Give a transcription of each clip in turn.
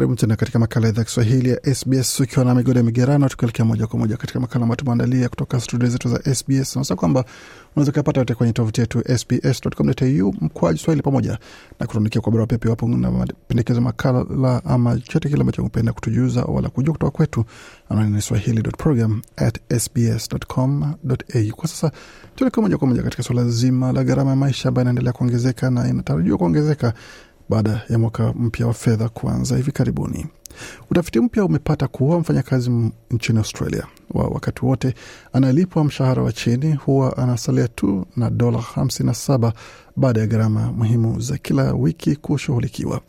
Karibu tena katika makala ya idhaa Kiswahili ya SBS ukiwa na migode migerano, tukielekea moja kwa moja katika makala ambayo tumeandalia kutoka studio zetu za SBS. Nasa kwamba unaweza ukapata yote kwenye tovuti yetu sbs.com.au mkwaju swahili, pamoja na kutuandikia kwa barua pepe iwapo na mapendekezo makala ama chote kile ambacho ungependa kutujuza wala kujua kutoka kwetu, anwani ni swahili.program@sbs.com.au. Kwa sasa tuelekea moja kwa moja katika suala zima la gharama ya maisha ambayo inaendelea kuongezeka na inatarajiwa kuongezeka baada ya mwaka mpya wa fedha kuanza hivi karibuni. Utafiti mpya umepata kuwa mfanyakazi nchini Australia wa wakati wote anayelipwa mshahara wa chini huwa anasalia tu na dola 57 baada ya gharama muhimu za kila wiki kushughulikiwa.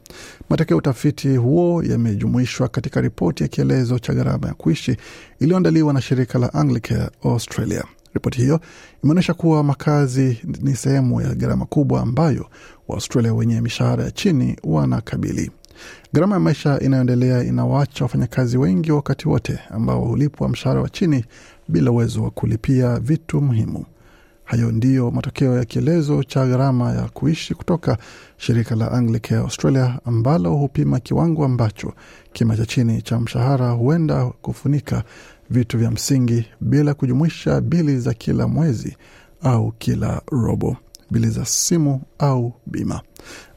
Matokeo ya utafiti huo yamejumuishwa katika ripoti ya kielezo cha gharama ya kuishi iliyoandaliwa na shirika la Anglicare Australia. Ripoti hiyo imeonyesha kuwa makazi ni sehemu ya gharama kubwa ambayo Waaustralia wenye mishahara ya chini wanakabili. Gharama ya maisha inayoendelea inawaacha wafanyakazi wengi wakati wote ambao hulipwa mshahara wa chini bila uwezo wa kulipia vitu muhimu. Hayo ndiyo matokeo ya kielezo cha gharama ya kuishi kutoka shirika la Anglicare Australia ambalo hupima kiwango ambacho kima cha chini cha mshahara huenda kufunika vitu vya msingi bila kujumuisha bili za kila mwezi au kila robo, bili za simu au bima.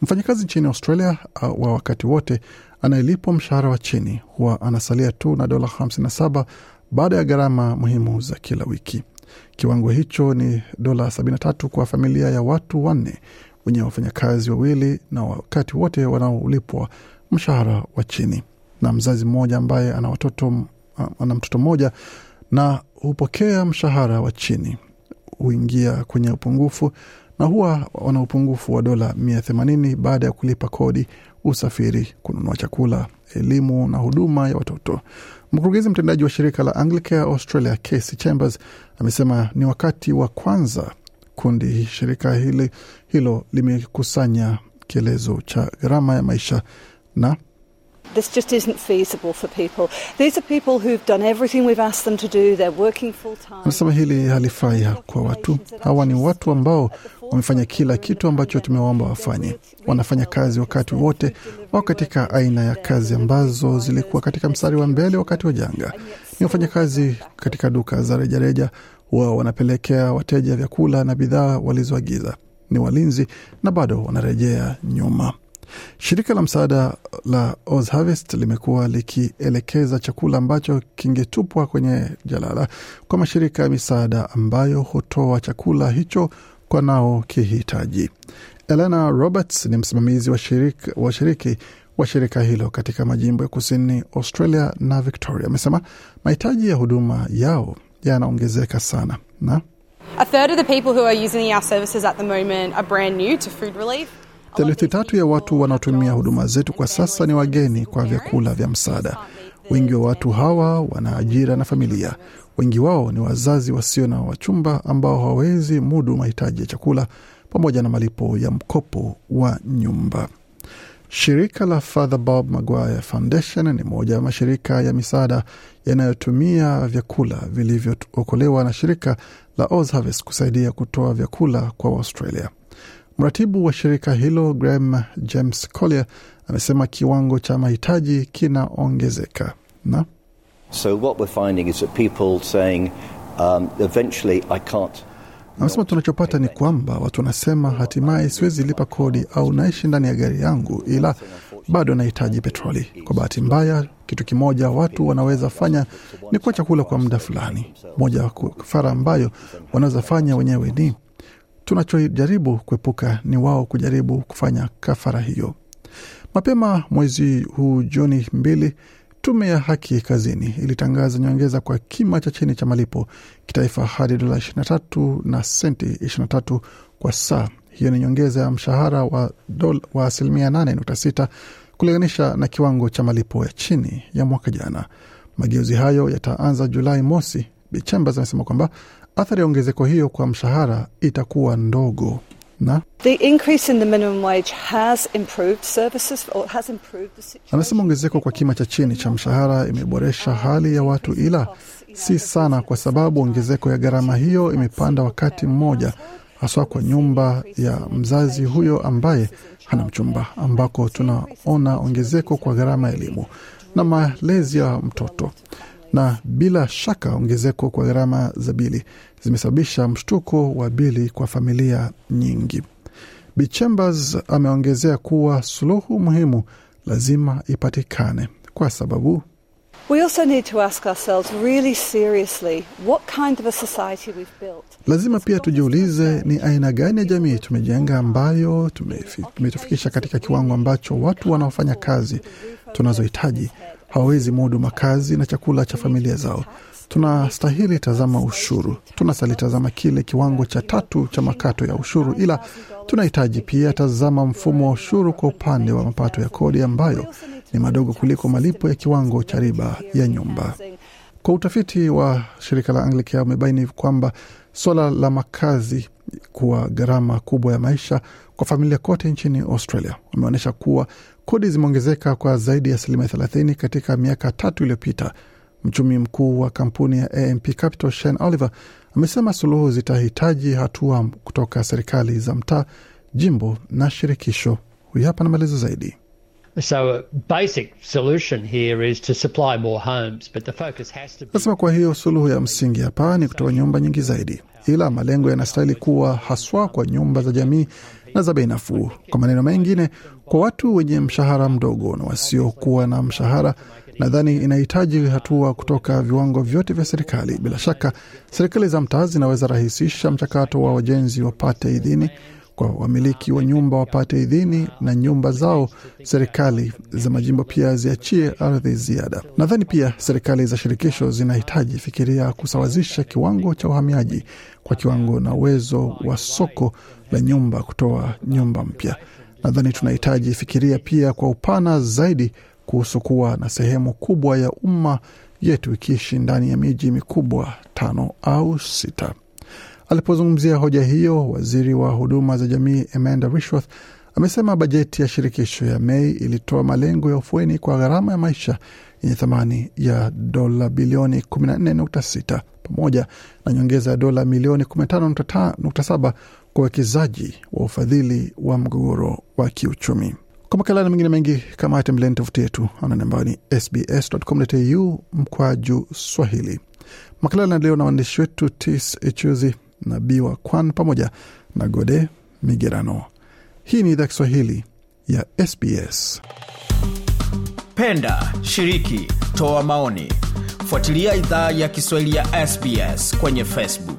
Mfanyakazi nchini Australia wa wakati wote anayelipwa mshahara wa chini huwa anasalia tu na dola 57 baada ya gharama muhimu za kila wiki. Kiwango hicho ni dola 73 kwa familia ya watu wanne wenye wafanyakazi wawili na wakati wote wanaolipwa mshahara wa chini, na mzazi mmoja ambaye ana watoto ana mtoto mmoja na hupokea mshahara wa chini huingia kwenye upungufu na huwa wana upungufu wa dola mia themanini baada ya kulipa kodi, usafiri, kununua chakula, elimu na huduma ya watoto. Mkurugenzi mtendaji wa shirika la Anglicare Australia Casey Chambers amesema ni wakati wa kwanza kundi shirika hili hilo limekusanya kielezo cha gharama ya maisha na This just isn't feasible for people. These are people who've done everything we've asked them to do. They're working full time. Anasema hili halifai kwa watu hawa. Ni watu ambao wamefanya kila kitu ambacho tumewaomba wafanye. Wanafanya kazi wakati wote, wao katika aina ya kazi ambazo zilikuwa katika mstari wa mbele wakati wa janga. Ni wafanyakazi katika duka za rejareja, wao wanapelekea wateja vyakula na bidhaa walizoagiza. Ni walinzi na bado wanarejea nyuma. Shirika la msaada la Oz Harvest limekuwa likielekeza chakula ambacho kingetupwa kwenye jalala kwa mashirika ya misaada ambayo hutoa chakula hicho kwa nao kihitaji. Elena Roberts ni msimamizi wa shiriki wa, shiriki wa shirika hilo katika majimbo ya kusini Australia na Victoria. Amesema mahitaji ya huduma yao yanaongezeka sana na A third of the people who are using our services at the moment are brand new to food relief. Theluthi tatu ya watu wanaotumia huduma zetu kwa sasa ni wageni kwa vyakula vya msaada. Wengi wa watu hawa wana ajira na familia. Wengi wao ni wazazi wasio na wachumba ambao hawawezi mudu mahitaji ya chakula pamoja na malipo ya mkopo wa nyumba. Shirika la Father Bob Maguire Foundation ni moja ya mashirika ya misaada yanayotumia vyakula vilivyookolewa na shirika la Oz Harvest kusaidia kutoa vyakula kwa Waustralia. Mratibu wa shirika hilo Graham James Collier amesema kiwango cha mahitaji kinaongezeka na So what we're finding is that people saying um, eventually I can't Anasema tunachopata ni kwamba watu wanasema hatimaye siwezi lipa kodi au naishi ndani ya gari yangu, ila bado nahitaji petroli. Kwa bahati mbaya, kitu kimoja watu wanaweza fanya ni kuwa chakula kwa muda fulani. Moja ya kafara ambayo wanaweza fanya wenyewe ni tunachojaribu kuepuka ni wao kujaribu kufanya kafara hiyo. Mapema mwezi huu Juni mbili, tume ya haki kazini ilitangaza nyongeza kwa kima cha chini cha malipo kitaifa hadi dola 23 na senti 23 kwa saa. Hiyo ni nyongeza ya mshahara wa, wa asilimia 8.6 kulinganisha na kiwango cha malipo ya chini ya mwaka jana. Mageuzi hayo yataanza Julai mosi. Chambers amesema kwamba athari ya ongezeko hiyo kwa mshahara itakuwa ndogo na The increase in the minimum wage has improved services or has improved the situation. anasema ongezeko kwa kima cha chini cha mshahara imeboresha hali ya watu, ila si sana, kwa sababu ongezeko ya gharama hiyo imepanda wakati mmoja, haswa kwa nyumba ya mzazi huyo ambaye hana mchumba, ambako tunaona ongezeko kwa gharama ya elimu na malezi ya mtoto na bila shaka ongezeko kwa gharama za bili zimesababisha mshtuko wa bili kwa familia nyingi. Bi Chambers ameongezea kuwa suluhu muhimu lazima ipatikane kwa sababu We also need to ask ourselves really seriously what kind of a society we've built. lazima pia tujiulize ni aina gani ya jamii tumejenga ambayo tumetufikisha katika kiwango ambacho watu wanaofanya kazi tunazohitaji hawawezi mudu makazi na chakula cha familia zao. Tunastahili tazama ushuru, tunastahili tazama kile kiwango cha tatu cha makato ya ushuru, ila tunahitaji pia tazama mfumo wa ushuru kwa upande wa mapato ya kodi ambayo ni madogo kuliko malipo ya kiwango cha riba ya nyumba. Kwa utafiti wa shirika la Anglicare umebaini kwamba suala la makazi kuwa gharama kubwa ya maisha kwa familia kote nchini Australia. Wameonyesha kuwa kodi zimeongezeka kwa zaidi ya asilimia thelathini katika miaka tatu iliyopita. Mchumi mkuu wa kampuni ya AMP Capital Shane Oliver amesema suluhu zitahitaji hatua kutoka serikali za mtaa, jimbo na shirikisho. Huyu hapa na maelezo zaidi. So basic solution here is to supply more homes, but the focus has to be Nasema kwa hiyo suluhu ya msingi hapa ni kutoa nyumba nyingi zaidi, ila malengo yanastahili kuwa haswa kwa nyumba za jamii na za bei nafuu. Kwa maneno mengine, kwa watu wenye mshahara mdogo na wasiokuwa na mshahara, nadhani inahitaji hatua kutoka viwango vyote vya serikali. Bila shaka, serikali za mtaa zinaweza rahisisha mchakato wa wajenzi wapate idhini kwa wamiliki wa nyumba wapate idhini na nyumba zao. Serikali za majimbo pia ziachie ardhi ziada. Nadhani pia serikali za shirikisho zinahitaji fikiria kusawazisha kiwango cha uhamiaji kwa kiwango na uwezo wa soko la nyumba kutoa nyumba mpya. Nadhani tunahitaji fikiria pia kwa upana zaidi kuhusu kuwa na sehemu kubwa ya umma yetu ikiishi ndani ya miji mikubwa tano au sita. Alipozungumzia hoja hiyo, waziri wa huduma za jamii Amanda Rishworth amesema bajeti ya shirikisho ya Mei ilitoa malengo ya ufueni kwa gharama ya maisha yenye thamani ya dola bilioni 14.6 pamoja na nyongeza ya dola milioni 15.7 kwa uwekezaji wa ufadhili wa mgogoro wa kiuchumi. Kwa makala na mengine mengi kama tembeleni tovuti yetu anwani ambayo ni sbs.com.au mkwaju Swahili. Makala leo na waandishi wetu Tis Echuzi na Biwa Kwan pamoja na Gode Migerano. Hii ni idhaa Kiswahili ya SBS. Penda, shiriki, toa maoni. Fuatilia idhaa ya Kiswahili ya SBS kwenye Facebook.